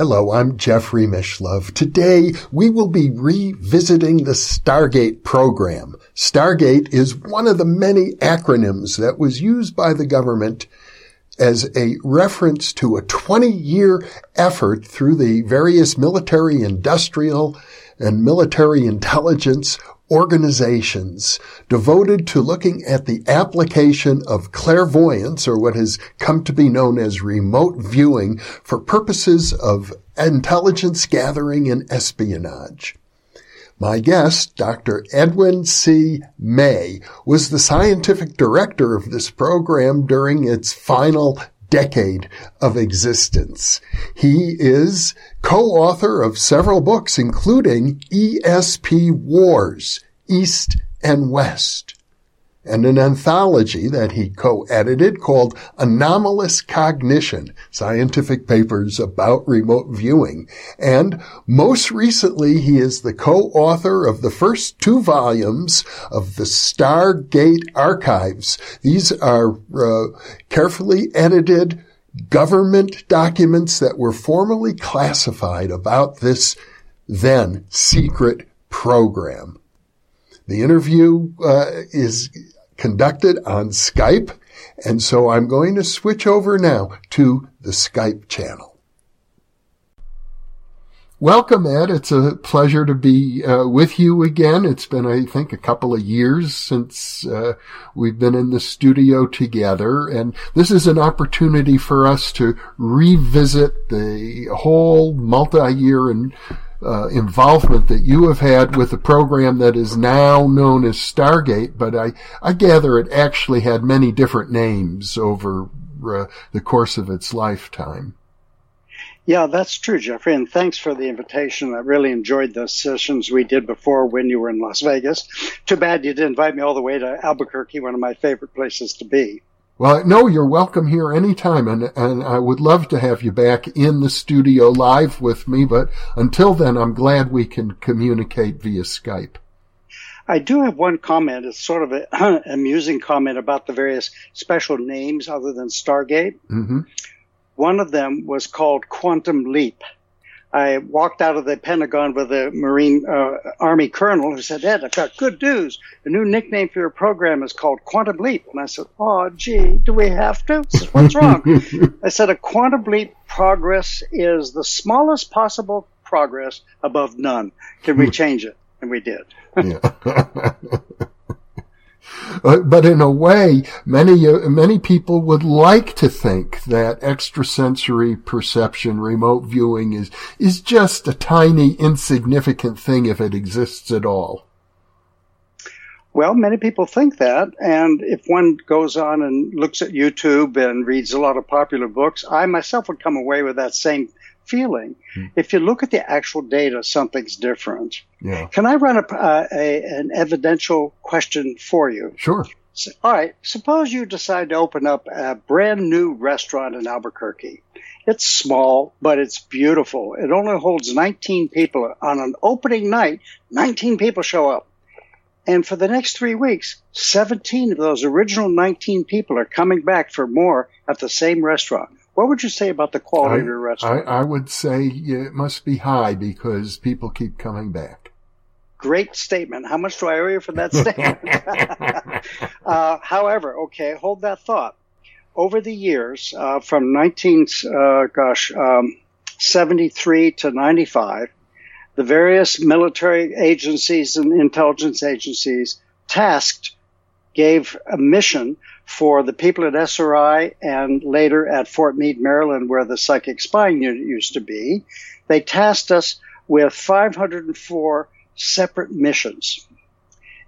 Hello, I'm Jeffrey Mishlove. Today we will be revisiting the Stargate program. Stargate is one of the many acronyms that was used by the government as a reference to a 20 year effort through the various military industrial and military intelligence organizations devoted to looking at the application of clairvoyance or what has come to be known as remote viewing for purposes of intelligence gathering and espionage. My guest, Dr. Edwin C. May, was the scientific director of this program during its final decade of existence. He is co-author of several books, including ESP Wars, East and West, and an anthology that he co-edited called Anomalous Cognition, Scientific Papers About Remote Viewing. And most recently, he is the co-author of the first two volumes of the Stargate Archives. These are uh, carefully edited government documents that were formally classified about this then secret program. The interview uh, is conducted on Skype, and so I'm going to switch over now to the Skype channel. Welcome, Ed. It's a pleasure to be uh, with you again. It's been, I think, a couple of years since uh, we've been in the studio together, and this is an opportunity for us to revisit the whole multi-year and uh, involvement that you have had with the program that is now known as Stargate, but I, I gather it actually had many different names over uh, the course of its lifetime. Yeah, that's true, Jeffrey, and thanks for the invitation. I really enjoyed those sessions we did before when you were in Las Vegas. Too bad you didn't invite me all the way to Albuquerque, one of my favorite places to be. Well, no, you're welcome here anytime, and, and I would love to have you back in the studio live with me, but until then, I'm glad we can communicate via Skype. I do have one comment. It's sort of an amusing comment about the various special names other than Stargate. Mm-hmm. One of them was called Quantum Leap. I walked out of the Pentagon with a Marine uh, Army colonel who said, Ed, I've got good news. The new nickname for your program is called Quantum Leap. And I said, Oh, gee, do we have to? Said, What's wrong? I said, A quantum leap progress is the smallest possible progress above none. Can we change it? And we did. Uh, but in a way, many uh, many people would like to think that extrasensory perception, remote viewing, is is just a tiny, insignificant thing if it exists at all. Well, many people think that, and if one goes on and looks at YouTube and reads a lot of popular books, I myself would come away with that same feeling. Hmm. If you look at the actual data, something's different. Yeah. Can I run a, uh, a, an evidential question for you? Sure. So, all right. Suppose you decide to open up a brand new restaurant in Albuquerque. It's small, but it's beautiful. It only holds 19 people. On an opening night, 19 people show up. And for the next three weeks, 17 of those original 19 people are coming back for more at the same restaurant. What would you say about the quality I, of your restaurant? I, I would say it must be high because people keep coming back. Great statement. How much do I owe you for that statement? uh, however, okay, hold that thought. Over the years, uh, from 19, uh, gosh, um, 73 to 95, the various military agencies and intelligence agencies tasked gave a mission for the people at SRI and later at Fort Meade, Maryland, where the psychic spying unit used to be. They tasked us with 504 separate missions.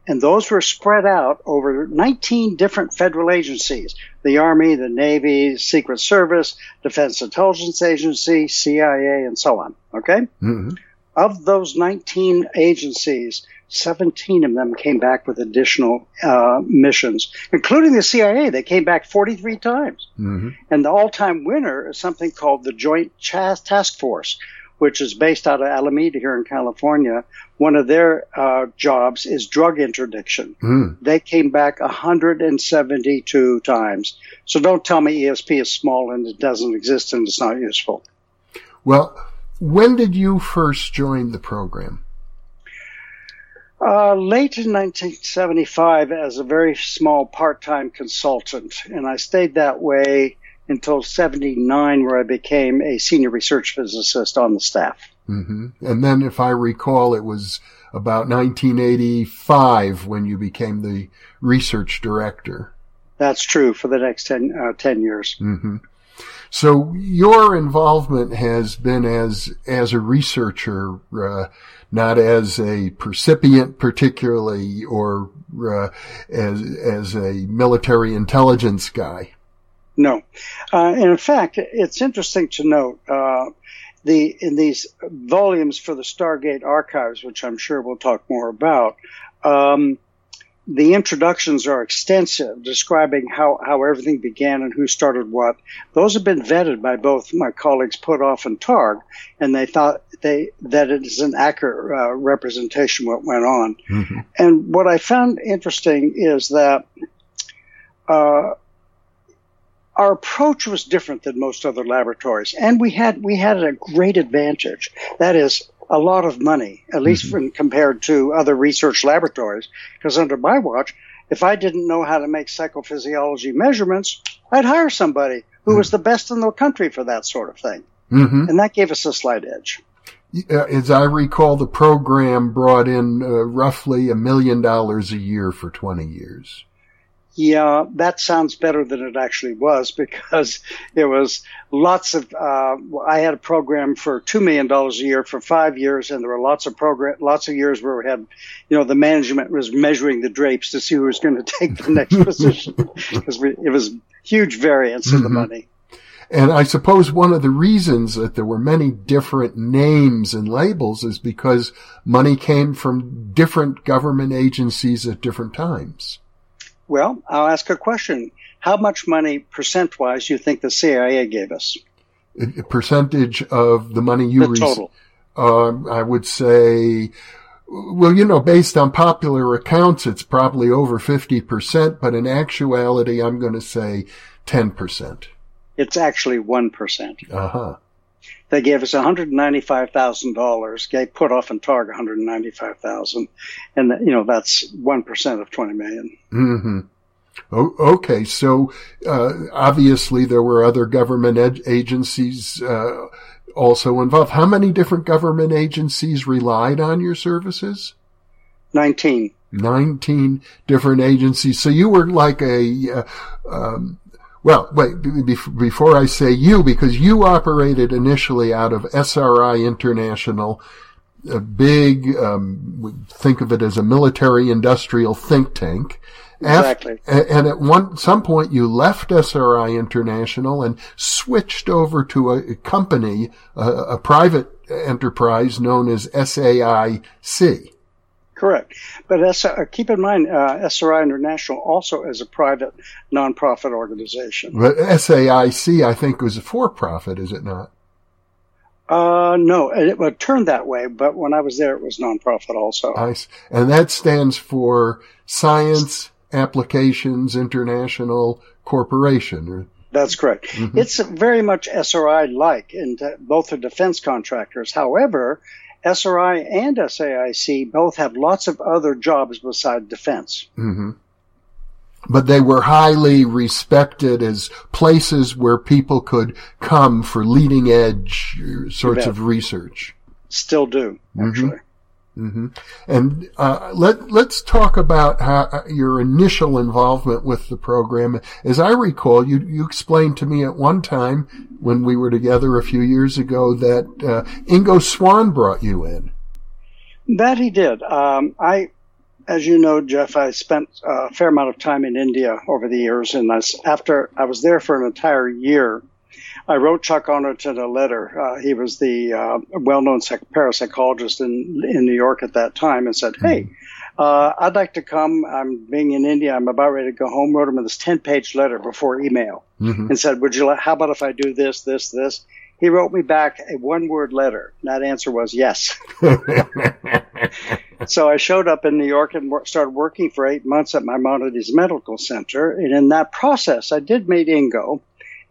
And those were spread out over 19 different federal agencies the Army, the Navy, Secret Service, Defense Intelligence Agency, CIA, and so on. Okay? Mm-hmm. Of those 19 agencies, 17 of them came back with additional uh, missions, including the CIA. They came back 43 times. Mm-hmm. And the all time winner is something called the Joint Task Force, which is based out of Alameda here in California. One of their uh, jobs is drug interdiction. Mm. They came back 172 times. So don't tell me ESP is small and it doesn't exist and it's not useful. Well, when did you first join the program? Uh, late in 1975 as a very small part-time consultant, and I stayed that way until 79 where I became a senior research physicist on the staff. Mm-hmm. And then if I recall, it was about 1985 when you became the research director. That's true for the next 10, uh, 10 years. Mm-hmm. So your involvement has been as as a researcher, uh, not as a percipient particularly, or uh, as as a military intelligence guy. No, uh, in fact, it's interesting to note uh, the in these volumes for the Stargate archives, which I'm sure we'll talk more about. Um, the introductions are extensive, describing how, how everything began and who started what. Those have been vetted by both my colleagues Puthoff and Targ, and they thought they that it is an accurate uh, representation of what went on. Mm-hmm. And what I found interesting is that uh, our approach was different than most other laboratories, and we had we had a great advantage. That is, a lot of money, at least mm-hmm. when compared to other research laboratories. Because under my watch, if I didn't know how to make psychophysiology measurements, I'd hire somebody who mm-hmm. was the best in the country for that sort of thing. Mm-hmm. And that gave us a slight edge. As I recall, the program brought in uh, roughly a million dollars a year for 20 years yeah, that sounds better than it actually was because it was lots of. Uh, I had a program for two million dollars a year for five years, and there were lots of program, lots of years where we had, you know, the management was measuring the drapes to see who was going to take the next position because it was huge variance mm-hmm. in the mm-hmm. money. And I suppose one of the reasons that there were many different names and labels is because money came from different government agencies at different times. Well, I'll ask a question. How much money, percent wise, do you think the CIA gave us? A percentage of the money you the total. Um, I would say, well, you know, based on popular accounts, it's probably over 50%, but in actuality, I'm going to say 10%. It's actually 1%. Uh huh. They gave us $195,000, gave Puthoff and Targ 195,000, and you know that's one percent of 20 million. Mm-hmm. Oh, okay, so uh, obviously there were other government ed- agencies uh, also involved. How many different government agencies relied on your services? Nineteen. 19 different agencies. So you were like a, uh, um, well, wait, before I say you, because you operated initially out of SRI International, a big, um, think of it as a military industrial think tank. Exactly. After, and at one, some point you left SRI International and switched over to a company, a, a private enterprise known as SAIC. Correct. But uh, keep in mind, uh, SRI International also is a private nonprofit organization. But SAIC, I think, was a for-profit, is it not? Uh, no, it, it turned that way, but when I was there, it was nonprofit also. Nice. And that stands for Science Applications International Corporation. That's correct. Mm-hmm. It's very much SRI-like in both are defense contractors. However, SRI and SAIC both have lots of other jobs beside defense. Mm-hmm. But they were highly respected as places where people could come for leading edge sorts of research. Still do, mm-hmm. actually. Mm-hmm. Mm-hmm. And uh, let let's talk about how, uh, your initial involvement with the program. As I recall, you you explained to me at one time when we were together a few years ago that uh, Ingo Swann brought you in. That he did. Um, I, as you know, Jeff, I spent a fair amount of time in India over the years, and I, after I was there for an entire year, I wrote Chuck Honorton a letter. Uh, he was the uh, well-known psych- parapsychologist in in New York at that time, and said, "Hey, uh, I'd like to come. I'm being in India. I'm about ready to go home." Wrote him this ten-page letter before email, mm-hmm. and said, "Would you? Like, how about if I do this, this, this?" He wrote me back a one-word letter. And that answer was yes. so I showed up in New York and started working for eight months at Maimonides Medical Center. And in that process, I did meet Ingo.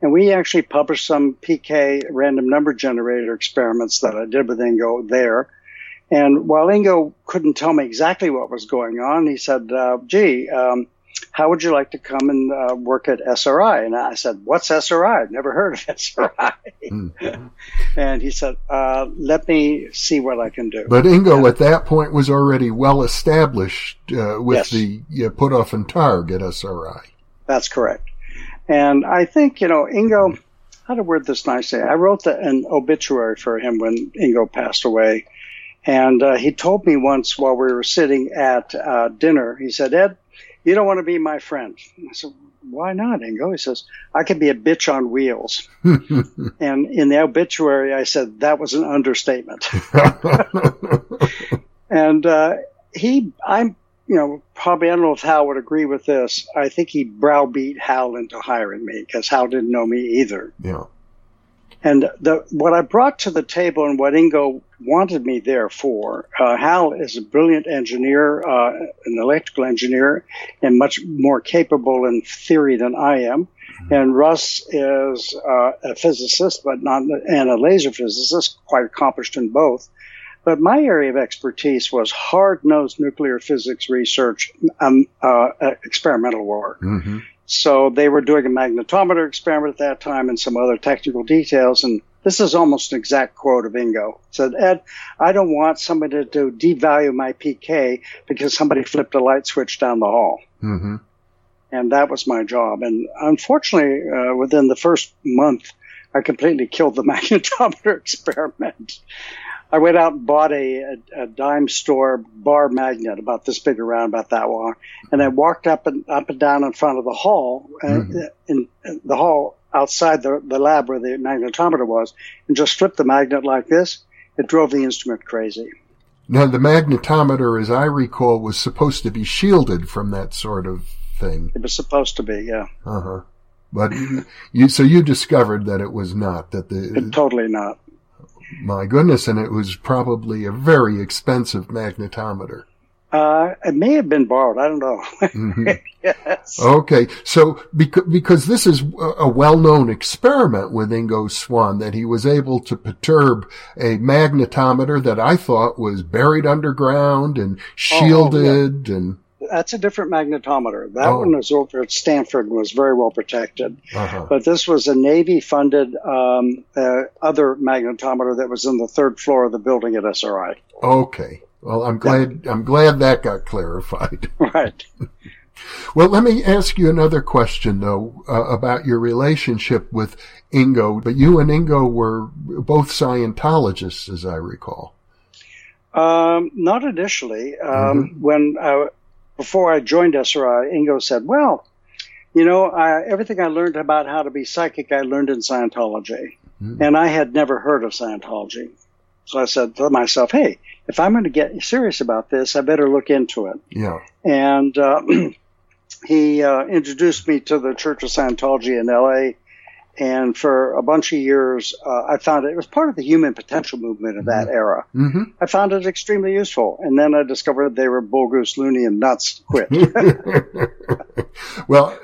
And we actually published some PK random number generator experiments that I did with Ingo there. And while Ingo couldn't tell me exactly what was going on, he said, uh, gee, um, how would you like to come and uh, work at SRI? And I said, what's SRI? I've never heard of SRI. Mm-hmm. and he said, uh, let me see what I can do. But Ingo at that point was already well established uh, with yes. the uh, Puthoff and Targ at SRI. That's correct. And I think, you know, Ingo, how to word this nicely? I wrote the, an obituary for him when Ingo passed away. And uh, he told me once while we were sitting at uh, dinner, he said, Ed, you don't want to be my friend. I said, why not, Ingo? He says, I could be a bitch on wheels. and in the obituary, I said, that was an understatement. and uh, he, I'm, you know, probably, I don't know if Hal would agree with this. I think he browbeat Hal into hiring me because Hal didn't know me either. Yeah. And the, what I brought to the table and what Ingo wanted me there for, uh, Hal is a brilliant engineer, uh, an electrical engineer, and much more capable in theory than I am. Mm-hmm. And Russ is uh, a physicist, but not and a laser physicist, quite accomplished in both. But my area of expertise was hard-nosed nuclear physics research, um, uh, experimental work. Mm-hmm. So they were doing a magnetometer experiment at that time and some other technical details. And this is almost an exact quote of Ingo. said, Ed, I don't want somebody to devalue my PK because somebody flipped a light switch down the hall. Mm-hmm. And that was my job. And unfortunately, uh, within the first month, I completely killed the magnetometer experiment. I went out and bought a, a, a, dime store bar magnet about this big around, about that long, and I walked up and up and down in front of the hall, uh, mm-hmm. in, in, the hall outside the, the lab where the magnetometer was, and just flipped the magnet like this. It drove the instrument crazy. Now, the magnetometer, as I recall, was supposed to be shielded from that sort of thing. It was supposed to be, yeah. Uh huh. But you, so you discovered that it was not that the it, totally not. My goodness, and it was probably a very expensive magnetometer. Uh, it may have been borrowed. I don't know. mm-hmm. yes. Okay. So because, because this is a well-known experiment with Ingo Swann that he was able to perturb a magnetometer that I thought was buried underground and shielded oh, yeah. and that's a different magnetometer. That oh. one was over at Stanford and was very well protected. Uh-huh. But this was a Navy funded um, uh, other magnetometer that was in the third floor of the building at SRI. Okay. Well, I'm glad I'm glad that got clarified. Right. well, let me ask you another question though uh, about your relationship with Ingo. But you and Ingo were both Scientologists, as I recall. Um, not initially. Um, mm-hmm. When I, before I joined SRI, Ingo said, well, you know, I, everything I learned about how to be psychic, I learned in Scientology. Mm-hmm. And I had never heard of Scientology. So I said to myself, hey, if I'm going to get serious about this, I better look into it. Yeah. And uh, he uh, introduced me to the Church of Scientology in LA and for a bunch of years, uh, I found it, it was part of the human potential movement of that mm-hmm. era. Mm-hmm. I found it extremely useful. And then I discovered they were bull goose, loony, and nuts. Quit. well,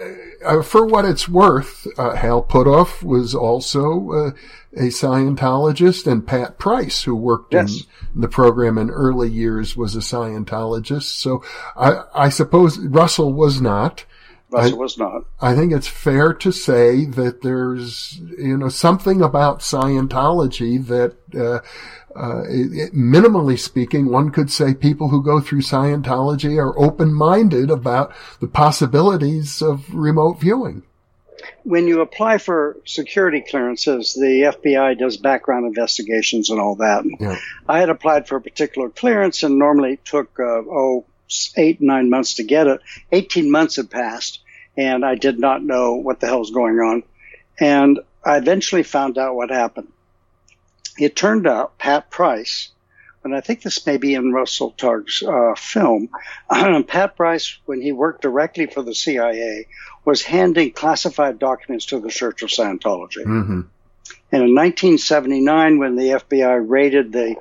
uh, for what it's worth, uh, Hal Puthoff was also uh, a Scientologist, and Pat Price, who worked yes. in the program in early years, was a Scientologist. So I, I suppose Russell was not. Russell I, was not. I think it's fair to say that there's, you know, something about Scientology that, uh, uh, it, minimally speaking, one could say people who go through Scientology are open-minded about the possibilities of remote viewing. When you apply for security clearances, the FBI does background investigations and all that. Yeah. I had applied for a particular clearance and normally it took, uh, oh, eight, nine months to get it. 18 months had passed and I did not know what the hell was going on. And I eventually found out what happened. It turned out Pat Price, and I think this may be in Russell Targ's uh, film, Pat Price, when he worked directly for the CIA, was handing classified documents to the Church of Scientology. Mm-hmm. And in 1979, when the FBI raided the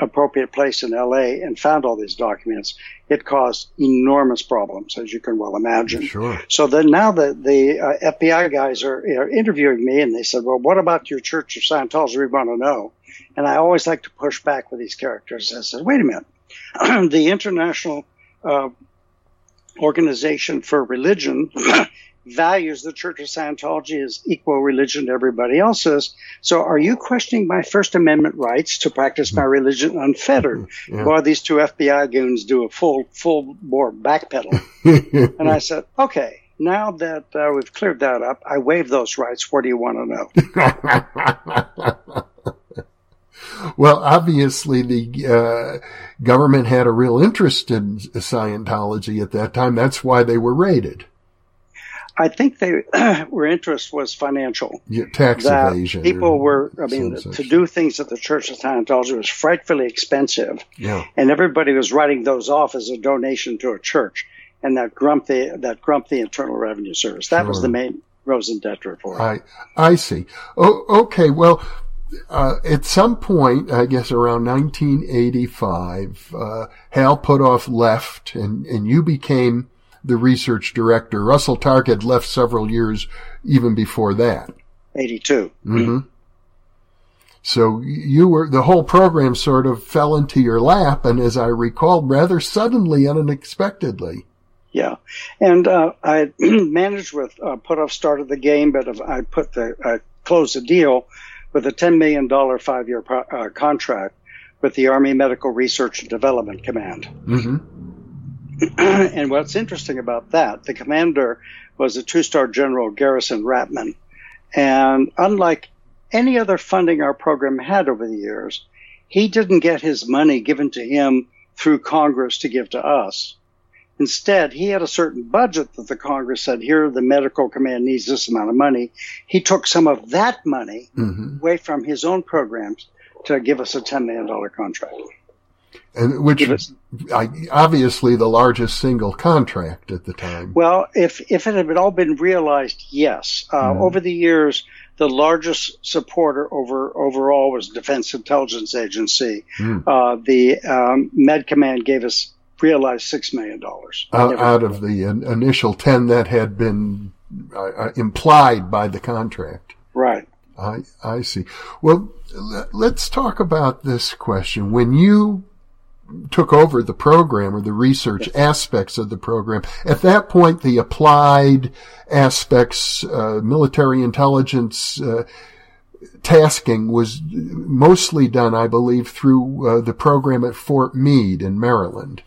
appropriate place in LA and found all these documents, it caused enormous problems, as you can well imagine. Sure. So then now the, the uh, FBI guys are, are interviewing me and they said, well, what about your Church of Scientology? We want to know. And I always like to push back with these characters. I said, wait a minute. the International uh, Organization for Religion values the Church of Scientology as equal religion to everybody else's. So are you questioning my First Amendment rights to practice my religion unfettered? Yeah. While these two FBI goons do a full, full bore backpedal. and I said, okay, now that uh, we've cleared that up, I waive those rights. What do you want to know? well, obviously the uh, government had a real interest in Scientology at that time. That's why they were raided. I think they their interest was financial. Yeah, tax that evasion. people were, I mean, some to do things at the Church of Scientology was frightfully expensive, Yeah. and everybody was writing those off as a donation to a church, and that grumped the that grumped the Internal Revenue Service. That was the main Rosen Detra for it. I I see. Oh, okay. Well, uh, at some point, I guess around 1985, uh, Hal Puthoff left, and and you became the research director. Russell Targ had left several years even before that. 82. Mm-hmm. So you were the whole program sort of fell into your lap, and as I recall, rather suddenly and unexpectedly. Yeah, and uh, I managed with uh, put off start of the game, but I put the I closed the deal with a ten million dollar five year pro- uh, contract with the Army Medical Research and Development Command. hmm and what's interesting about that, the commander was a two star general Garrison Rapmund, and unlike any other funding our program had over the years, he didn't get his money given to him through Congress to give to us. Instead, he had a certain budget that the Congress said, here, the medical command needs this amount of money. He took some of that money hmm away from his own programs to give us a $10 million contract. And which Give us- I, obviously the largest single contract at the time. Well, if, if it had all been realized, yes. Uh, Mhm. Over the years, the largest supporter over overall was Defense Intelligence Agency. Hmm. Uh, the um, Med Command gave us realized $6 million. out, out of the in- initial 10 that had been uh, uh, implied by the contract. Right. I, I see. Well, l- let's talk about this question. When you took over the program or the research aspects of the program, at that point, the applied aspects, uh, military intelligence, uh, tasking was mostly done, I believe, through uh, the program at Fort Meade in Maryland.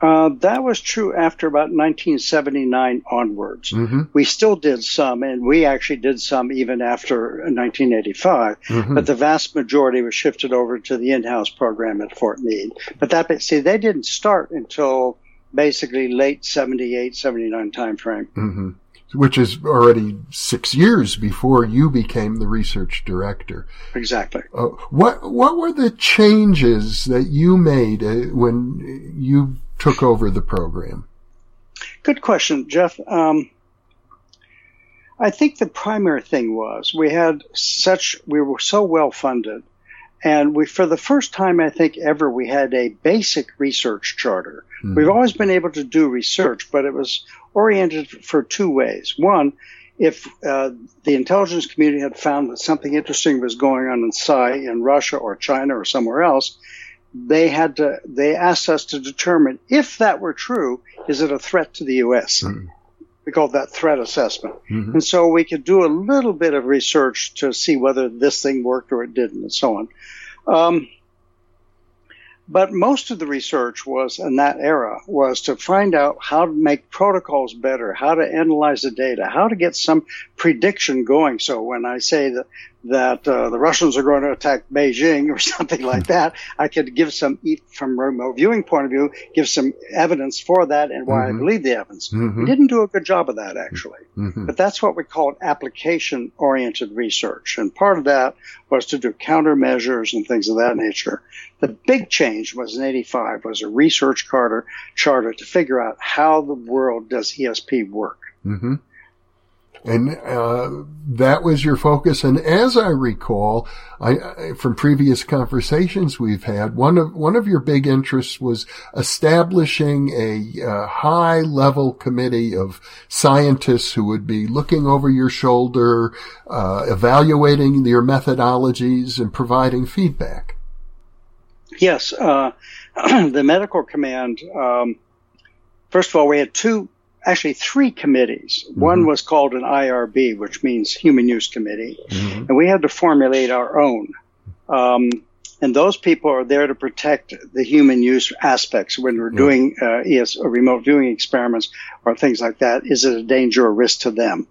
Uh, that was true after about 1979 onwards. hmm We still did some, and we actually did some even after 1985. Mhm. But the vast majority was shifted over to the in-house program at Fort Meade. But that, see, they didn't start until basically late 78, 79 timeframe. hmm Which is already six years before you became the research director. Exactly. Uh, what what were the changes that you made uh, when you took over the program? Good question, Jeff. Um, I think the primary thing was we had such, we were so well funded. And we, for the first time, I think ever, we had a basic research charter. Hmm. We've always been able to do research, but it was oriented for two ways. One, if uh, the intelligence community had found that something interesting was going on in Psi in Russia or China or somewhere else, they had to, they asked us to determine if that were true, is it a threat to the U.S.? Hmm. We called that threat assessment. Mhm. And so we could do a little bit of research to see whether this thing worked or it didn't and so on. Um, but most of the research was in that era was to find out how to make protocols better, how to analyze the data, how to get some prediction going. So when I say that that uh, the Russians are going to attack Beijing or something like that, I could give some, from a remote viewing point of view, give some evidence for that and why mm-hmm. I believe the evidence. Mm-hmm. We didn't do a good job of that actually, mm-hmm. but that's what we call application oriented research. And part of that was to do countermeasures and things of that nature. The big change was in 85 was a research charter, charter to figure out how the world does ESP work. And uh, that was your focus. And as I recall, I, from previous conversations we've had, one of one of your big interests was establishing a uh, high level committee of scientists who would be looking over your shoulder, uh, evaluating your methodologies, and providing feedback. Yes, uh, the medical command. Um, first of all, we had two actually three committees. Mm-hmm. One was called an IRB, which means Human Use Committee, mm-hmm. and we had to formulate our own. Um, and those people are there to protect the human use aspects when we're doing uh, ES, remote viewing experiments or things like that. Is it a danger or risk to them?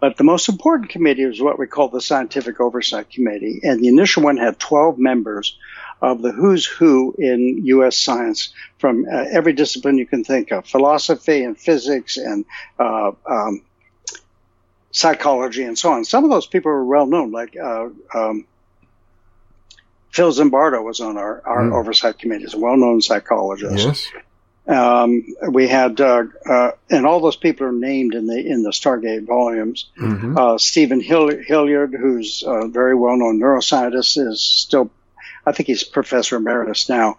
But the most important committee was what we call the Scientific Oversight Committee, and the initial one had 12 members of the who's who in U.S. science from uh, every discipline you can think of, philosophy and physics and uh, um, psychology and so on. Some of those people were well known, like uh, um, Phil Zimbardo was on our, our mm. oversight committee. He's a well known psychologist. Yes. Um, we had, uh, uh, and all those people are named in the in the Stargate volumes. Mm-hmm. Uh, Stephen Hill- Hillyard, who's a very well known neuroscientist, is still I think he's professor emeritus now.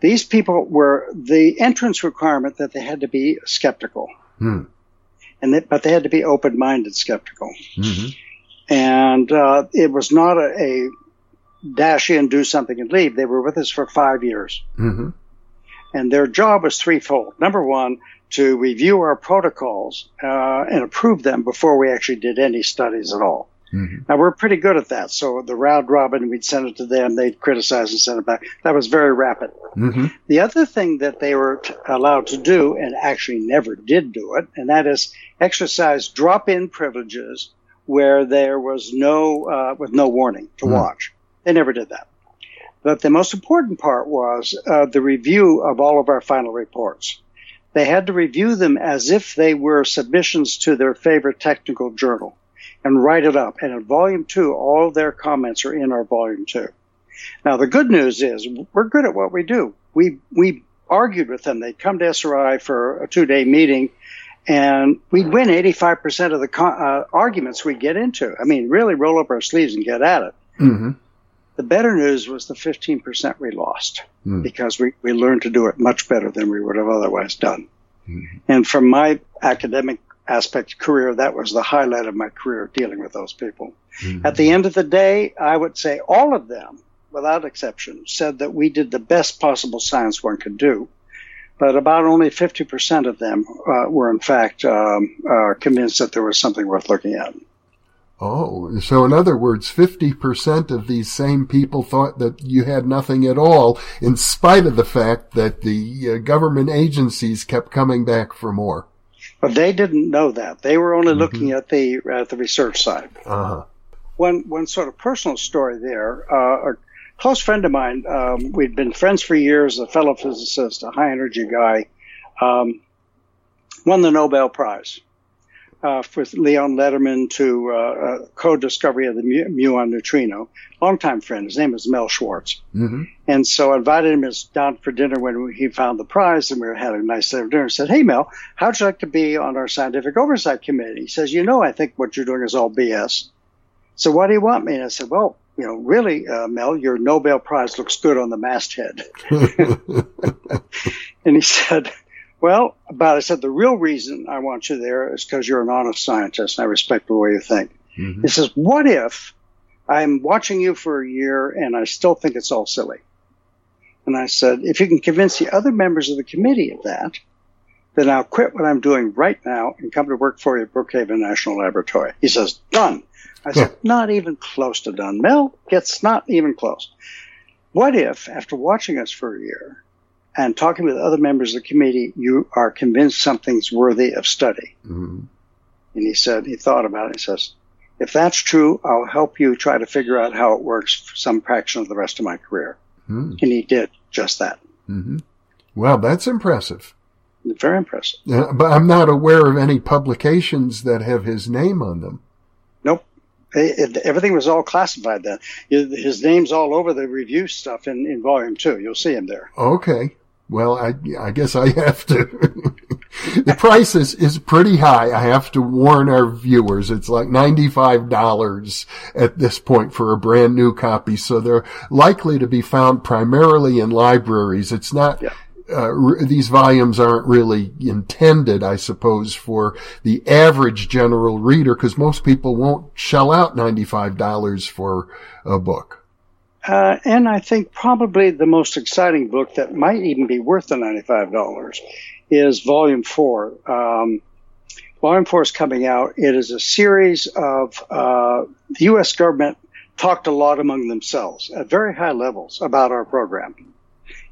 These people were the entrance requirement that they had to be skeptical, hmm. and they, but they had to be open-minded skeptical. Mm-hmm. And uh, it was not a, a, dash in, do something, and leave. They were with us for five years, mm-hmm. And their job was threefold. Number one, to review our protocols uh, and approve them before we actually did any studies at all. Mm-hmm. Now we're pretty good at that. So the round robin, we'd send it to them, they'd criticize and send it back. That was very rapid. Mm-hmm. The other thing that they were t- allowed to do, and actually never did do it, and that is exercise drop-in privileges where there was no, uh, with no warning to mm-hmm. watch. They never did that. But the most important part was uh, the review of all of our final reports. They had to review them as if they were submissions to their favorite technical journal and write it up. And in volume two, all their comments are in our volume two. Now, the good news is we're good at what we do. We, we argued with them. They'd come to SRI for a two day meeting and we'd win 85% of the uh, arguments we'd get into. I mean, really roll up our sleeves and get at it. Mm-hmm. The better news was the 15% we lost mm. because we, we learned to do it much better than we would have otherwise done. Mm-hmm. And from my academic aspect career, that was the highlight of my career dealing with those people. Mm-hmm. At the end of the day, I would say all of them, without exception, said that we did the best possible science one could do. But about only 50% of them uh, were, in fact, um, uh, convinced that there was something worth looking at. Oh, so in other words, 50% of these same people thought that you had nothing at all, in spite of the fact that the uh, government agencies kept coming back for more. But they didn't know that. They were only mm-hmm. looking at the at the research side. Uh-huh. One one sort of personal story there. Uh, a close friend of mine, um, we'd been friends for years. A fellow physicist, a high energy guy, um, won the Nobel Prize uh, with Leon Lederman to uh, uh, co-discovery of the muon neutrino. Longtime friend. His name is Mel Schwartz. Mm-hmm. And so I invited him down for dinner when he found the prize, and we were having a nice dinner. And said, "Hey Mel, how'd you like to be on our scientific oversight committee?" He says, "You know, I think what you're doing is all BS. So why do you want me?" And I said, "Well." You know, really, uh, Mel, your Nobel Prize looks good on the masthead. and he said, well, but I said the real reason I want you there is because you're an honest scientist and I respect the way you think. Mm-hmm. He says, what if I'm watching you for a year and I still think it's all silly? And I said, if you can convince the other members of the committee of that, then I'll quit what I'm doing right now and come to work for you at Brookhaven National Laboratory. He says, done. I said, not even close to done. Mel gets not even close. What if, after watching us for a year, and talking with other members of the committee, you are convinced something's worthy of study. Mm-hmm. And he said, he thought about it. He says, If that's true, I'll help you try to figure out how it works for some fraction of the rest of my career. Hmm. And he did just that. hmm Well, that's impressive. Very impressive. Uh, but I'm not aware of any publications that have his name on them. Nope. It, it, everything was all classified then. His name's all over the review stuff in, in volume two. You'll see him there. Okay. Well, I, I guess I have to. the price is, is pretty high. I have to warn our viewers. It's like $95 at this point for a brand new copy. So they're likely to be found primarily in libraries. It's not, Yeah. uh, r- these volumes aren't really intended, I suppose, for the average general reader because most people won't shell out $95 for a book. Uh, and I think probably the most exciting book that might even be worth the $95 is Volume 4. Um, Volume 4 is coming out. It is a series of uh, the U.S. government talked a lot among themselves at very high levels about our program.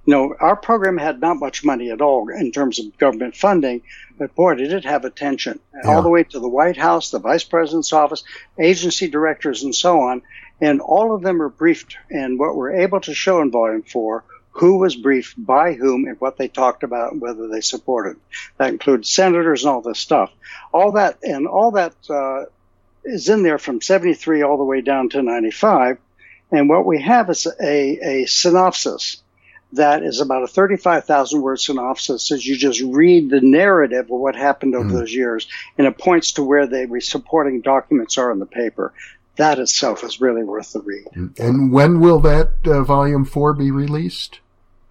You know, our program had not much money at all in terms of government funding, but boy, did it have attention Yeah. all the way to the White House, the Vice President's office, agency directors, and so on. And all of them are briefed. And what we're able to show in Volume 4, who was briefed by whom and what they talked about and whether they supported. That includes senators and all this stuff. All that, and all that uh, is in there from 73 all the way down to 95. And what we have is a, a synopsis that is about a 35,000 word synopsis as you just read the narrative of what happened over those years and it points to where the supporting documents are in the paper. That itself is really worth the read. And when will that uh, volume four be released?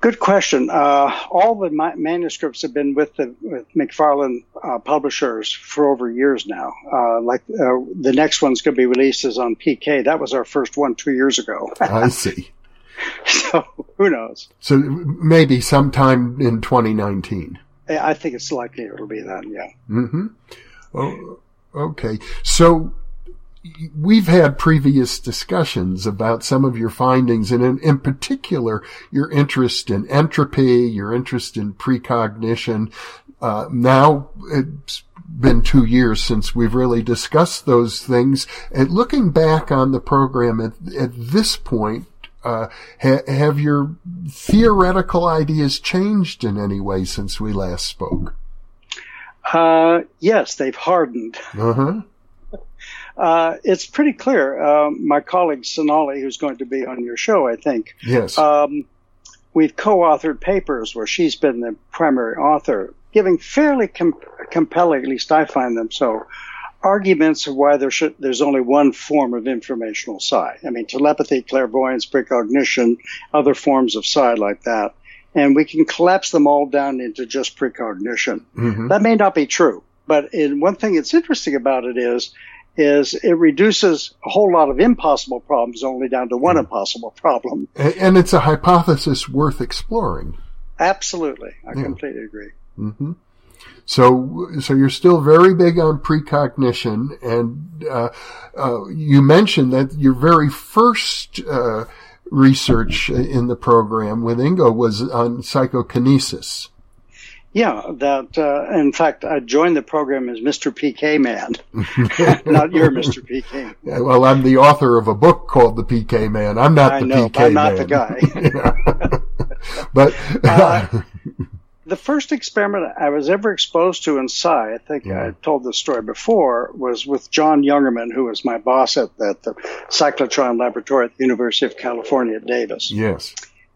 Good question. Uh, all the ma- manuscripts have been with the with McFarland uh, publishers for over years now. Uh, like uh, the next one's going to be released is on PK. That was our first one two years ago. I see. so who knows? So maybe sometime in 2019. I I think it's likely it'll be that. Yeah. Mm-hmm. Oh, okay. So we've had previous discussions about some of your findings and in, in particular, your interest in entropy, your interest in precognition. Uh, now it's been two years since we've really discussed those things. And looking back on the program at, at this point, uh, ha- have your theoretical ideas changed in any way since we last spoke? Uh, yes, they've hardened. Uh huh. Uh, it's pretty clear. Um, my colleague Sonali, who's going to be on your show, I think, Yes. um, we've co-authored papers where she's been the primary author, giving fairly com- compelling, at least I find them so, arguments of why there should, there's only one form of informational psi. I mean, telepathy, clairvoyance, precognition, other forms of psi like that. And we can collapse them all down into just precognition. Mhm. That may not be true, but in, one thing that's interesting about it is, is it reduces a whole lot of impossible problems only down to one impossible problem. And it's a hypothesis worth exploring. Absolutely. I Yeah. completely agree. hmm So, so you're still very big on precognition, and uh, uh, you mentioned that your very first uh, research in the program with Ingo was on psychokinesis. Yeah, that, uh, in fact, I joined the program as Mr. PK Man, not your Mr. PK. Yeah, Well, I'm the author of a book called The PK Man. I'm not I the know, PK I'm not Man. the guy. but Uh, the first experiment I was ever exposed to in Psi, I think Yeah. I told this story before, was with John Jungerman, who was my boss at, at the cyclotron laboratory at the University of California at Davis. yes,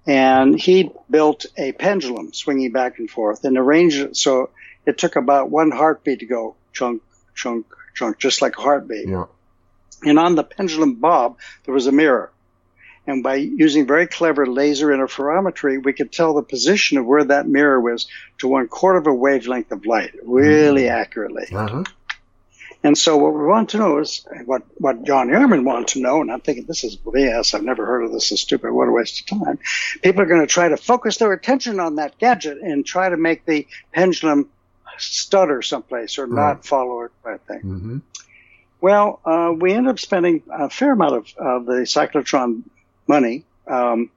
And he built a pendulum swinging back and forth and arranged it so it took about one heartbeat to go chunk, chunk, chunk, just like a heartbeat. yeah, And on the pendulum bob, there was a mirror. And by using very clever laser interferometry, we could tell the position of where that mirror was to one quarter of a wavelength of light, really accurately. uh-huh. And so what we want to know is what, what John Ehrman wanted to know, and I'm thinking this is BS, I've never heard of this, is stupid, what a waste of time. People are going to try to focus their attention on that gadget and try to make the pendulum stutter someplace or Right. not follow it, I think. hmm Well, uh, we ended up spending a fair amount of, of the cyclotron money um,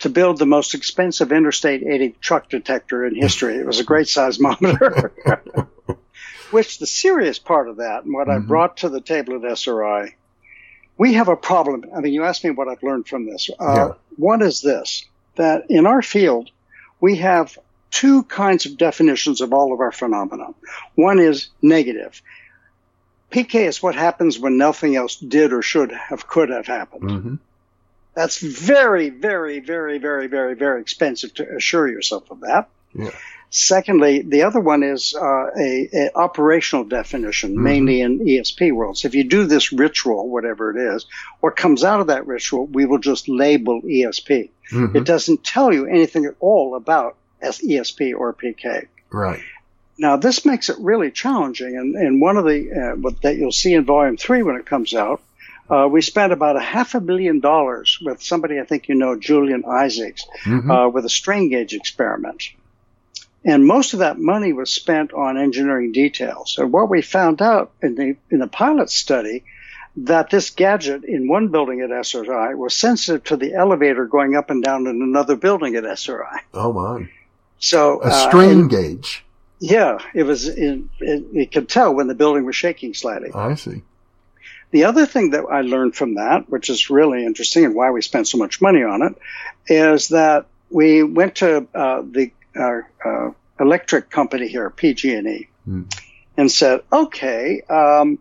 to build the most expensive Interstate 80 truck detector in history. It was a great seismometer. Which the serious part of that, and what I brought to the table at SRI, we have a problem. I mean, you asked me what I've learned from this. Uh, Yeah. One is this, that in our field, we have two kinds of definitions of all of our phenomena. One is negative. PK is what happens when nothing else did or should have, could have happened. hmm That's very, very, very, very, very, very expensive to assure yourself of that. Yeah. Secondly, the other one is uh, a, a operational definition, mainly in ESP worlds. If you do this ritual, whatever it is, what comes out of that ritual, we will just label ESP. Mhm. It doesn't tell you anything at all about ESP or PK. Right. Now, this makes it really challenging, and, and one of the uh, that you'll see in Volume Three when it comes out, uh, we spent about a half a billion dollars with somebody I think you know, Julian Isaacs, Mhm. uh, with a strain gauge experiment, and most of that money was spent on engineering details. And what we found out in the in the pilot study that this gadget in one building at SRI was sensitive to the elevator going up and down in another building at SRI. Oh my. So A uh, strain and- gauge. yeah, it was. It, it, it could tell when the building was shaking slightly. I see. The other thing that I learned from that, which is really interesting and why we spent so much money on it, is that we went to uh, the uh, uh, electric company here, PG&E, Hmm. and said, "Okay, um,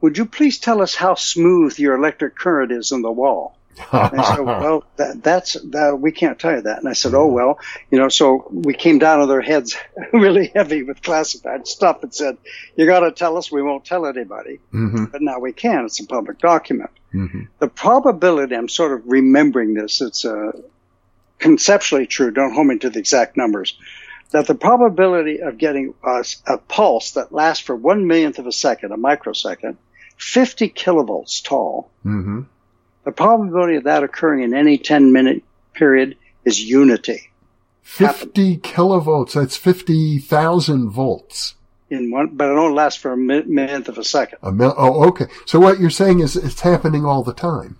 would you please tell us how smooth your electric current is in the wall?" And I said, well, that, that's, that, we can't tell you that. And I said, oh, well, you know, so we came down on their heads really heavy with classified stuff and said, you got to tell us. We won't tell anybody. hmm But now we can. It's a public document. hmm The probability, I'm sort of remembering this. It's uh, conceptually true. Don't hold me to the exact numbers. That the probability of getting a, a pulse that lasts for one millionth of a second, a microsecond, 50 kilovolts tall, hmm the probability of that occurring in any 10 minute period is unity 50 kilovolts. That's 50,000 volts. in one, but it only lasts for a mi- millionth of a second. A mil- oh, okay. So what you're saying is it's happening all the time.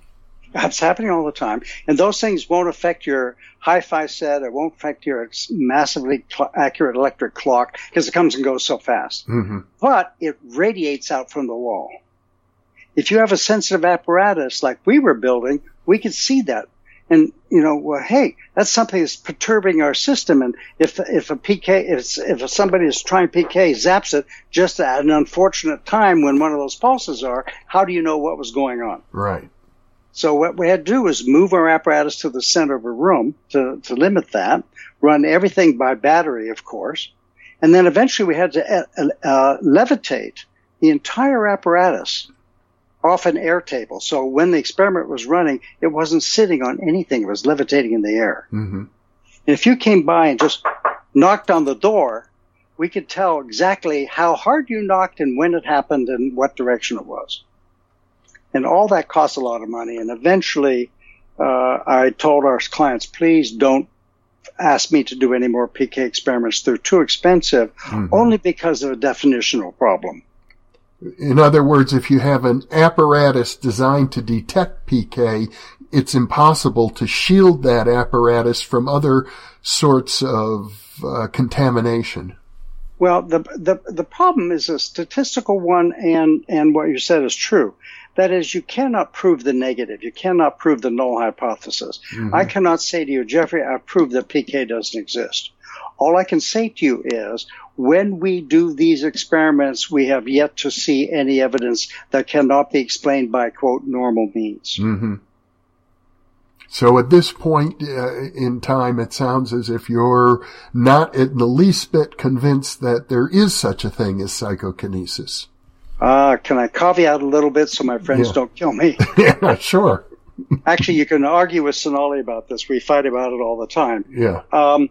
That's happening all the time. And those things won't affect your hi-fi set. It won't affect your massively cl- accurate electric clock because it comes and goes so fast. hmm But it radiates out from the wall. If you have a sensitive apparatus like we were building, we could see that. And, you know, well, hey, that's something that's perturbing our system. And if, if a PK, if, if somebody is trying PK zaps it just at an unfortunate time when one of those pulses are, how do you know what was going on? Right. So what we had to do was move our apparatus to the center of a room to, to limit that, run everything by battery, of course. And then eventually we had to uh, uh, levitate the entire apparatus off an air table. So when the experiment was running, it wasn't sitting on anything. It was levitating in the air. hmm And if you came by and just knocked on the door, we could tell exactly how hard you knocked and when it happened and what direction it was. And all that costs a lot of money. And eventually, uh, I told our clients, please don't ask me to do any more PK experiments. They're too expensive, Mhm. only because of a definitional problem. In other words, if you have an apparatus designed to detect PK, it's impossible to shield that apparatus from other sorts of uh, contamination. Well, the, the, the problem is a statistical one and, and what you said is true. That is, you cannot prove the negative. You cannot prove the null hypothesis. I cannot say to you, Jeffrey, I've proved that PK doesn't exist. All I can say to you is when we do these experiments, we have yet to see any evidence that cannot be explained by quote normal means. hmm So at this point uh, in time, it sounds as if you're not in the least bit convinced that there is such a thing as psychokinesis. Uh, can I caveat a little bit so my friends Yeah. don't kill me? yeah, sure. Actually, you can argue with Sonali about this. We fight about it all the time. Yeah. Um,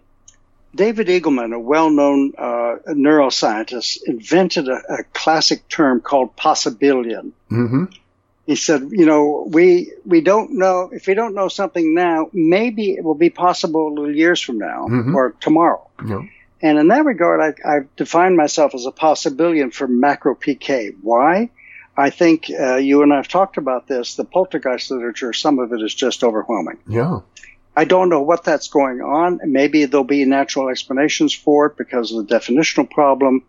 David Eagleman, a well-known uh, neuroscientist, invented a, a classic term called possibilian. hmm He said, you know, we we don't know if we don't know something now, maybe it will be possible a little years from now Mhm. or tomorrow. Yeah. And in that regard, I, I've defined myself as a possibilian for macro PK. Why? I think uh, you and I have talked about this. The poltergeist literature, some of it is just overwhelming. Yeah. I don't know what that's going on. Maybe there'll be natural explanations for it because of the definitional problem.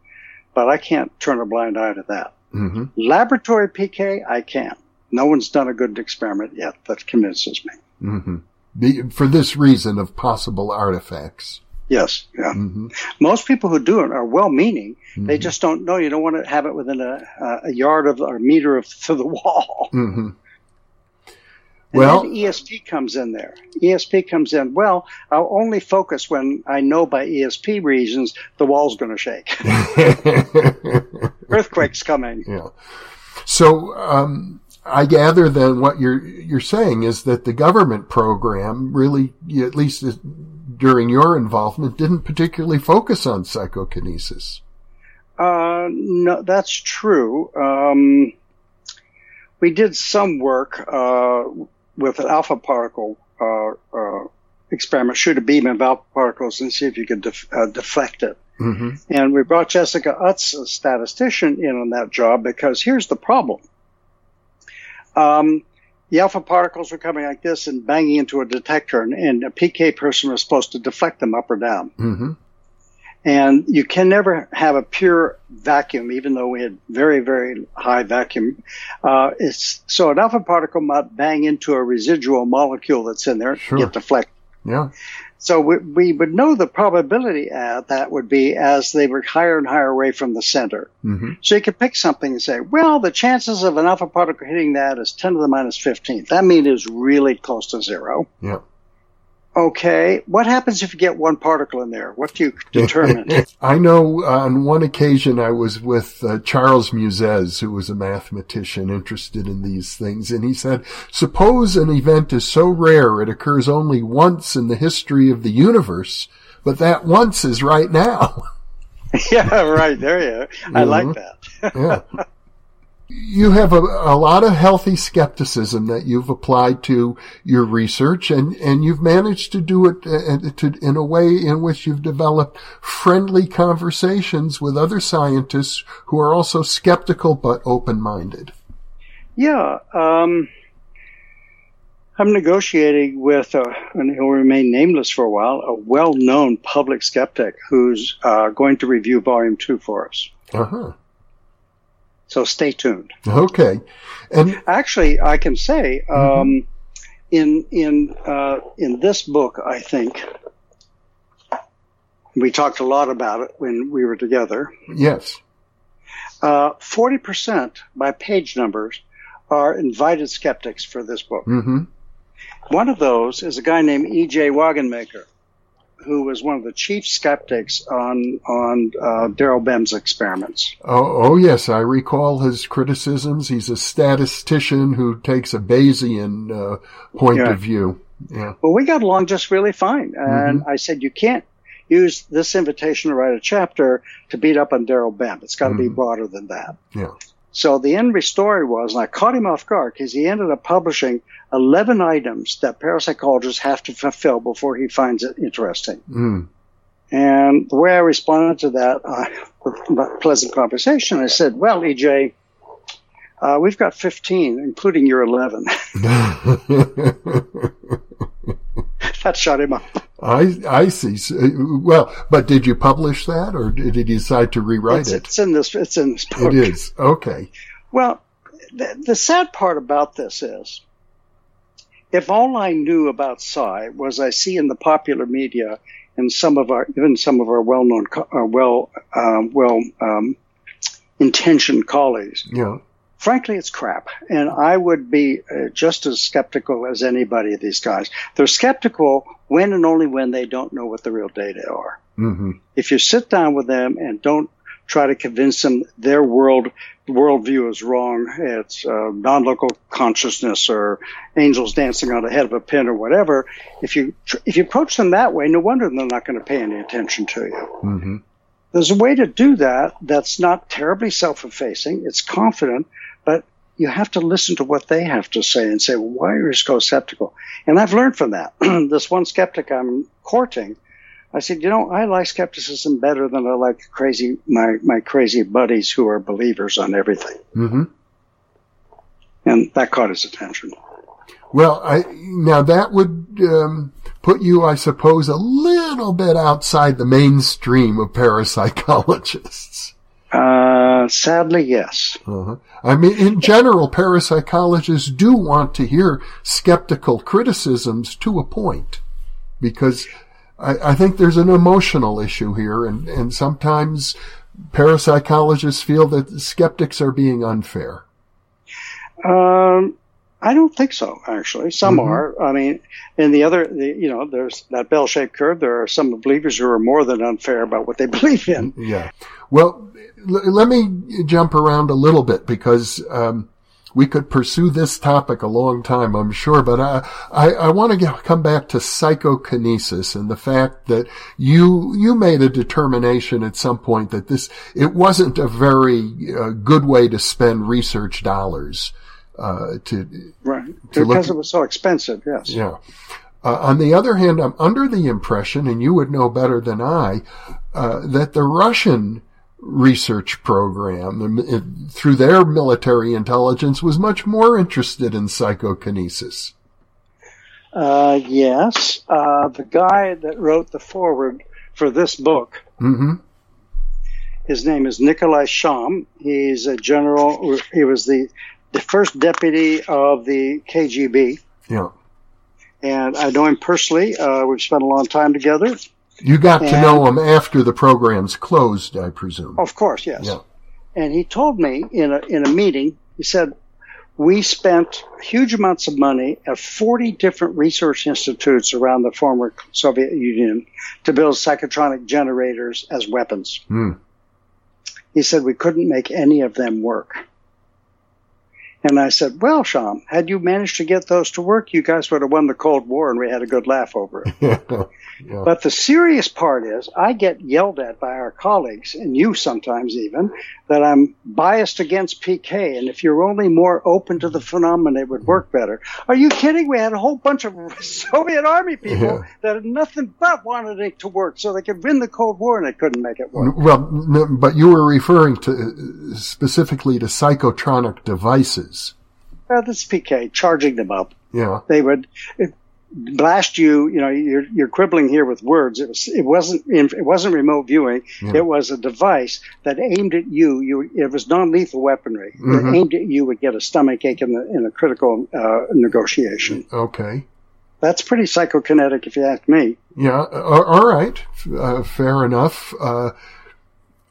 but I can't turn a blind eye to that. hmm Laboratory PK, I can. No one's done a good experiment yet that convinces me. hmm Be, for this reason of possible artifacts. Yes, yeah. hmm Most people who do it are well-meaning. They Mhm. just don't know. You don't want to have it within a, a yard of or a meter of to the wall. hmm And Well- then ESP comes in there. ESP comes in. Well, I'll only focus when I know by ESP reasons the wall's going to shake. Earthquake's coming. yeah. So, um, I gather then what you're, you're saying is that the government program really, at least during your involvement, didn't particularly focus on psychokinesis. Uh, no, that's true. Um, we did some work uh, with an alpha particle uh, uh, experiment, shoot a beam of alpha particles and see if you could def- uh, deflect it. hmm And we brought Jessica Utts, a statistician, in on that job because here's the problem. Um, the alpha particles were coming like this and banging into a detector, and, and a PK person was supposed to deflect them up or down. hmm And you can never have a pure vacuum, even though we had very, very high vacuum. Uh, it's, so an alpha particle might bang into a residual molecule that's in there, Sure. get deflected. Yeah. So we, we would know the probability at that would be as they were higher and higher away from the center. hmm So you could pick something and say, well, the chances of an alpha particle hitting that is 10 to the minus 15th. That means it's really close to zero. Yeah. Okay, what happens if you get one particle in there? What do you determine? I know on one occasion I was with uh, Charles Musès, who was a mathematician interested in these things, and he said, suppose an event is so rare it occurs only once in the history of the universe, but that once is right now. yeah, right, there you are. I Mhm. like that. yeah. You have a, a lot of healthy skepticism that you've applied to your research and, and you've managed to do it uh, to, in a way in which you've developed friendly conversations with other scientists who are also skeptical but open-minded. Yeah, um, I'm negotiating with, uh, and he'll remain nameless for a while, a well-known public skeptic who's uh, going to review Volume Two for us. Uh-huh. So stay tuned. Okay. And, Actually, I can say um, in in uh, in this book, I think we talked a lot about it when we were together. yes. Uh, Forty percent by page numbers are invited skeptics for this book. hmm One of those is a guy named E.J. Wagenmaker, who was one of the chief skeptics on on uh, Daryl Bem's experiments. Oh, oh yes, I recall his criticisms. He's a statistician who takes a Bayesian uh, point Yeah. of view. Yeah. Well, we got along just really fine, and I said you can't use this invitation to write a chapter to beat up on Daryl Bem. It's got to be Mhm. broader than that. Yeah. So the end story was, and I caught him off guard because he ended up publishing 11 items that parapsychologists have to fulfill before he finds it interesting. Mm. And the way I responded to that, uh, with pleasant conversation, I said, well, EJ, uh, we've got 15, including your 11. that shut him up. I I see. Well, but did you publish that, or did you decide to rewrite It's, it? it's in this, it's in this book. It is okay. Well, the, the sad part about this is, if all I knew about psi was I see in the popular media and some of our, even some of our well-known, uh, well, um, well, um, intentioned colleagues, Yeah. Frankly, it's crap. And I would be uh, just as skeptical as anybody of these guys. They're skeptical when and only when they don't know what the real data are. hmm If you sit down with them and don't try to convince them their world worldview is wrong, it's uh, non-local consciousness or angels dancing on the head of a pin or whatever. If you tr- if you approach them that way, no wonder they're not going to pay any attention to you. hmm There's a way to do that that's not terribly self-effacing. It's confident, but you have to listen to what they have to say and say, well, why are you so skeptical? And I've learned from that. this one skeptic I'm courting, I said, you know, I like skepticism better than I like crazy my my crazy buddies who are believers on everything. hmm And that caught his attention. Well, I now that would um, put you, I suppose, a little bit outside the mainstream of parapsychologists. Uh, sadly, yes. Uh-huh. I mean, in general, parapsychologists do want to hear skeptical criticisms to a point because I, I think there's an emotional issue here and, and sometimes parapsychologists feel that skeptics are being unfair. Um, I don't think so, actually. Some mm-hmm. are. I mean, in the other, the, you know, there's that bell shaped curve. There are some believers who are more than unfair about what they believe in. Yeah. Well, let me jump around a little bit because, um, we could pursue this topic a long time, I'm sure, but I, I, I want to come back to psychokinesis and the fact that you, you made a determination at some point that this, it wasn't a very uh, good way to spend research dollars. Uh, to right to because it was so expensive. Yes. Yeah. Uh, on the other hand, I'm under the impression, and you would know better than I, uh, that the Russian research program through their military intelligence was much more interested in psychokinesis. Uh, yes. Uh, the guy that wrote the foreword for this book, mm-hmm. his name is Nikolai Sham. He's a general. He was the the first deputy of the KGB. Yeah. And I know him personally. Uh, we've spent a long time together. You got and, to know him after the program's closed, I presume. Of course, yes. Yeah. And he told me in a in a meeting, he said, "We spent huge amounts of money at 40 different research institutes around the former Soviet Union to build psychotronic generators as weapons." Mm. He said we couldn't make any of them work. And I said, Well, Sham, had you managed to get those to work, you guys would have won the Cold War and we had a good laugh over it. Yeah. But the serious part is, I get yelled at by our colleagues, and you sometimes even, that I'm biased against PK. And if you're only more open to the phenomenon, it would work better. Are you kidding? We had a whole bunch of Soviet Army people yeah. that had nothing but wanted it to work so they could win the Cold War, and they couldn't make it work. Well, but you were referring to specifically to psychotronic devices. Well, that's PK, charging them up. Yeah. They would, blast you. You know, you're, you're quibbling here with words. It was, it wasn't, it wasn't remote viewing. Yeah. It was a device that aimed at you. You, it was non-lethal weaponry. Mm-hmm. It aimed at you would get a stomach ache in the in a critical uh, negotiation. Okay. That's pretty psychokinetic, if you ask me. Yeah. All right. Uh, fair enough. Uh,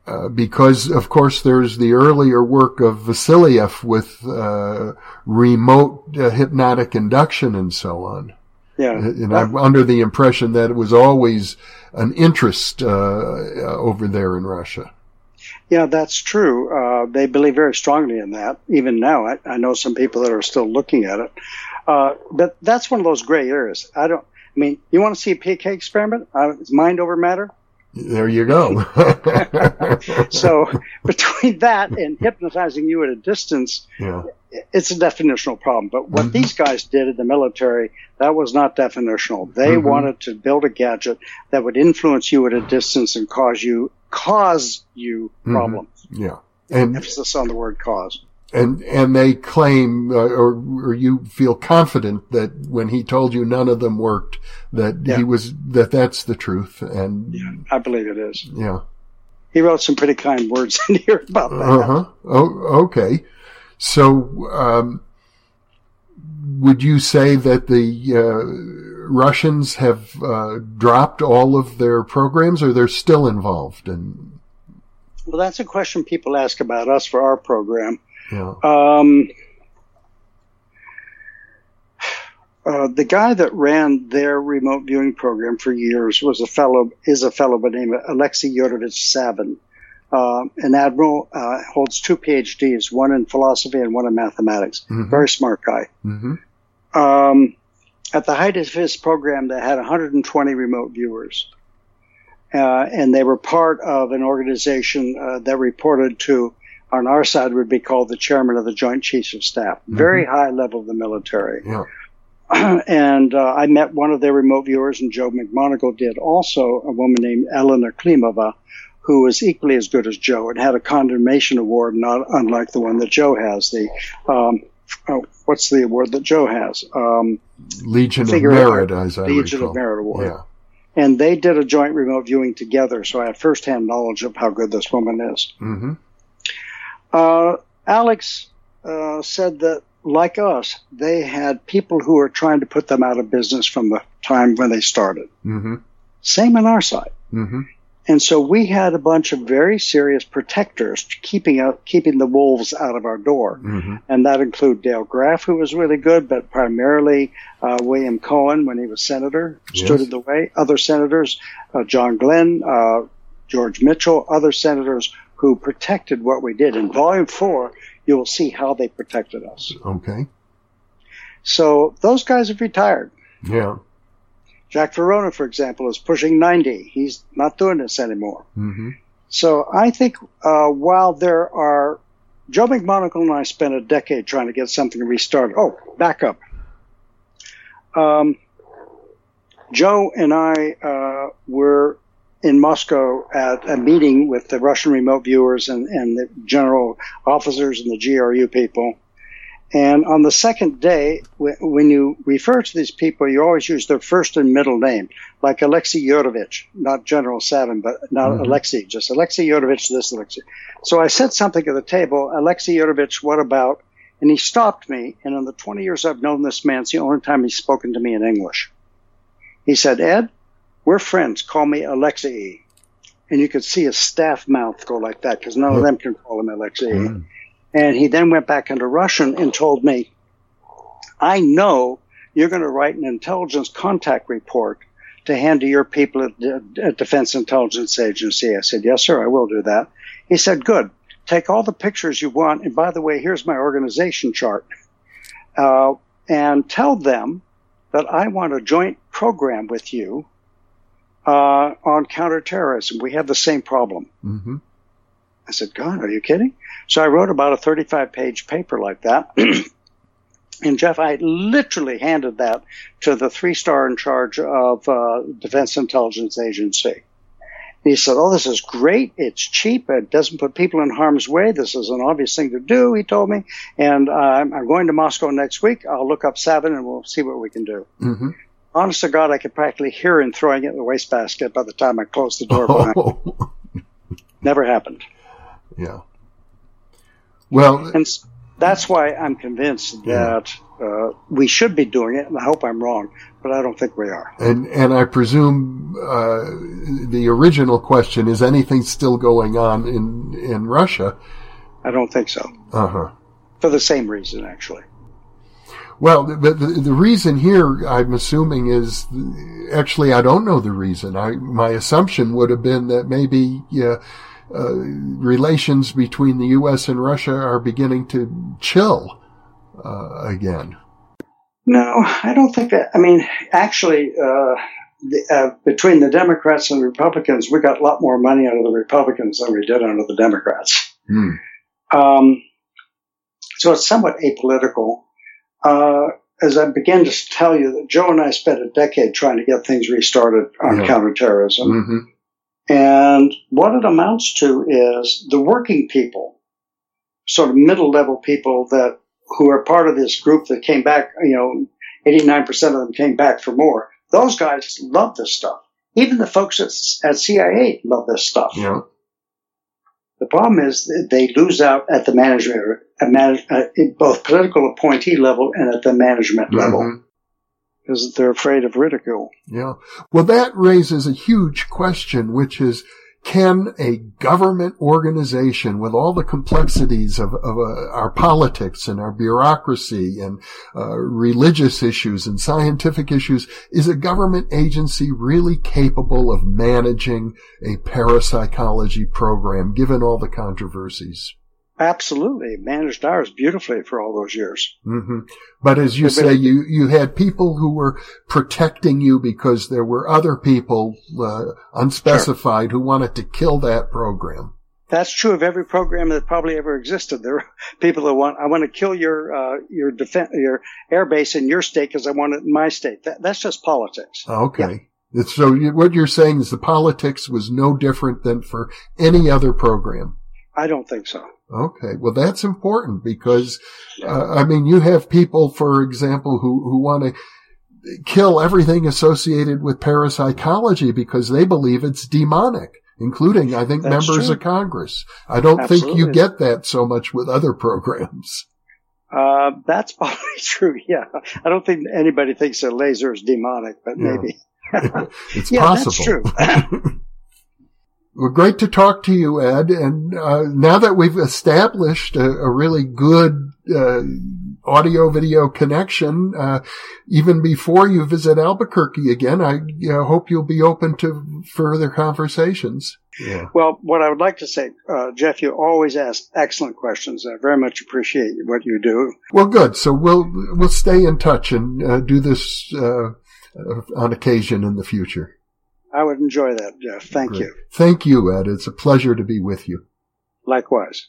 uh, because of course there's the earlier work of Vasiliev with uh, remote uh, hypnotic induction and so on. Yeah. And I'm under the impression that it was always an interest uh, uh, over there in Russia. Yeah, that's true. Uh, they believe very strongly in that. Even now, I, I, know some people that are still looking at it. Uh, but that's one of those gray areas. I don't. I mean, you want to see a PK experiment? Uh, it's mind over matter. There you go. so between that and hypnotizing you at a distance, yeah. it's a definitional problem. But what mm-hmm. these guys did in the military, that was not definitional. They mm-hmm. wanted to build a gadget that would influence you at a distance and cause you cause you mm-hmm. problems. Mm-hmm. Yeah. And emphasis on the word cause and and they claim uh, or, or you feel confident that when he told you none of them worked that yeah. he was that that's the truth and yeah, I believe it is. Yeah. He wrote some pretty kind words in here about that. Uh-huh. Oh, okay. So um, would you say that the uh, Russians have uh, dropped all of their programs or they're still involved in well, that's a question people ask about us for our program. Yeah. Um, uh, the guy that ran their remote viewing program for years was a fellow, is a fellow by the name of Alexei Yurovich Savin. Uh, an admiral, uh, holds two PhDs, one in philosophy and one in mathematics. Mm-hmm. Very smart guy. Mm-hmm. Um, at the height of his program, they had 120 remote viewers. Uh, and they were part of an organization uh, that reported to on our side would be called the chairman of the Joint Chiefs of Staff, mm-hmm. very high level of the military. Yeah. and uh, I met one of their remote viewers, and Joe McMoneagle did also, a woman named Elena Klimova, who was equally as good as Joe and had a condemnation award, not unlike the one that Joe has. The um, oh, what's the award that Joe has? Um, Legion of Merit, as I Legion recall. of Merit award. Yeah. And they did a joint remote viewing together, so I have firsthand knowledge of how good this woman is. Mm-hmm. Uh, Alex uh, said that, like us, they had people who were trying to put them out of business from the time when they started. Mm-hmm. Same on our side. Mm-hmm. And so we had a bunch of very serious protectors keeping out, keeping the wolves out of our door. Mm-hmm. And that included Dale Graff, who was really good, but primarily uh, William Cohen when he was senator stood Yes. in the way. Other senators, uh, John Glenn, uh, George Mitchell, other senators who protected what we did. In volume four, you will see how they protected us. Okay. So those guys have retired. Yeah. Jack Verona, for example, is pushing 90. He's not doing this anymore. Mm-hmm. So I think uh, while there are, Joe McMoneagle and I spent a decade trying to get something restarted. Oh, back up. Um, Joe and I uh, were in Moscow at a meeting with the Russian remote viewers and, and the general officers and the GRU people. And on the second day, when you refer to these people, you always use their first and middle name, like Alexei Yurovich, not General Savin, but not Mhm. Alexei, just Alexei Yurovich, this Alexei. So I said something at the table, Alexei Yurovich, what about? And he stopped me, and in the 20 years I've known this man, it's the only time he's spoken to me in English. He said, Ed, we're friends, call me Alexei. And you could see his staff mouth go like that, because none of them can call him Alexei. Mm. And he then went back into Russian and told me, I know you're going to write an intelligence contact report to hand to your people at the at Defense Intelligence Agency. I said, yes, sir, I will do that. He said, good. Take all the pictures you want. And by the way, here's my organization chart. Uh, and tell them that I want a joint program with you uh, on counterterrorism. We have the same problem. Mm-hmm. I said, God, are you kidding? So I wrote about a 35 page paper like that. and Jeff, I literally handed that to the three star in charge of uh, Defense Intelligence Agency. He said, Oh, this is great. It's cheap. It doesn't put people in harm's way. This is an obvious thing to do, he told me. And uh, I'm I'm going to Moscow next week. I'll look up Savin and we'll see what we can do. Mm-hmm. Honest to God, I could practically hear him throwing it in the wastebasket by the time I closed the door behind. Oh, Never happened. yeah. Well, And that's why I'm convinced Yeah. that uh, we should be doing it, and I hope I'm wrong, but I don't think we are. and and I presume uh, the original question is anything still going on in in Russia? I don't think so. Uh huh. For the same reason, actually. Well, the, the, the reason here, I'm assuming, is actually I don't know the reason. I my assumption would have been that maybe uh, uh, relations between the U.S. and Russia are beginning to chill uh, again. No, I don't think that. I mean, actually, uh, the, uh, between the Democrats and the Republicans, we got a lot more money out of the Republicans than we did out of the Democrats. Hmm. Um, so it's somewhat apolitical. Uh, as I began to tell you, that Joe and I spent a decade trying to get things restarted on Yeah. counterterrorism. hmm And what it amounts to is the working people, sort of middle level people that who are part of this group that came back, you know, 89% of them came back for more. Those guys love this stuff. Even the folks at, at CIA love this stuff. Yeah. The problem is they lose out at the management, at manage, uh, both political appointee level and at the management level Mhm. because they're afraid of ridicule. Yeah. Well, that raises a huge question, which is, can a government organization with all the complexities of, of uh, our politics and our bureaucracy and uh, religious issues and scientific issues, is a government agency really capable of managing a parapsychology program given all the controversies? Absolutely. Managed ours beautifully for all those years. hmm But as you say, you, you had people who were protecting you because there were other people, uh, unspecified who wanted to kill that program. That's true of every program that probably ever existed. There are people that want, I want to kill your, uh, your defense, your air base in your state because I want it in my state. That, that's just politics. Okay. It's- So what you're saying is the politics was no different than for any other program. I don't think so. Okay. Well, that's important because, uh, I mean, you have people, for example, who, who want to kill everything associated with parapsychology because they believe it's demonic. including, I think, That's members true. of Congress. I don't Absolutely. think you get that so much with other programs. Uh, that's probably true. Yeah. I don't think anybody thinks a laser is demonic, but Yeah. maybe. It's yeah, possible. that's true. Well, great to talk to you, Ed. And uh, now that we've established a, a really good uh, audio video connection, uh, even before you visit Albuquerque again, I uh, hope you'll be open to further conversations. Yeah. well, what I would like to say, uh, Jeff, you always ask excellent questions. I very much appreciate what you do. Well, good. So we'll we'll stay in touch and uh, do this uh, uh, on occasion in the future. I would enjoy that, Jeff. Thank Great. you. Thank you, Ed. It's a pleasure to be with you. Likewise.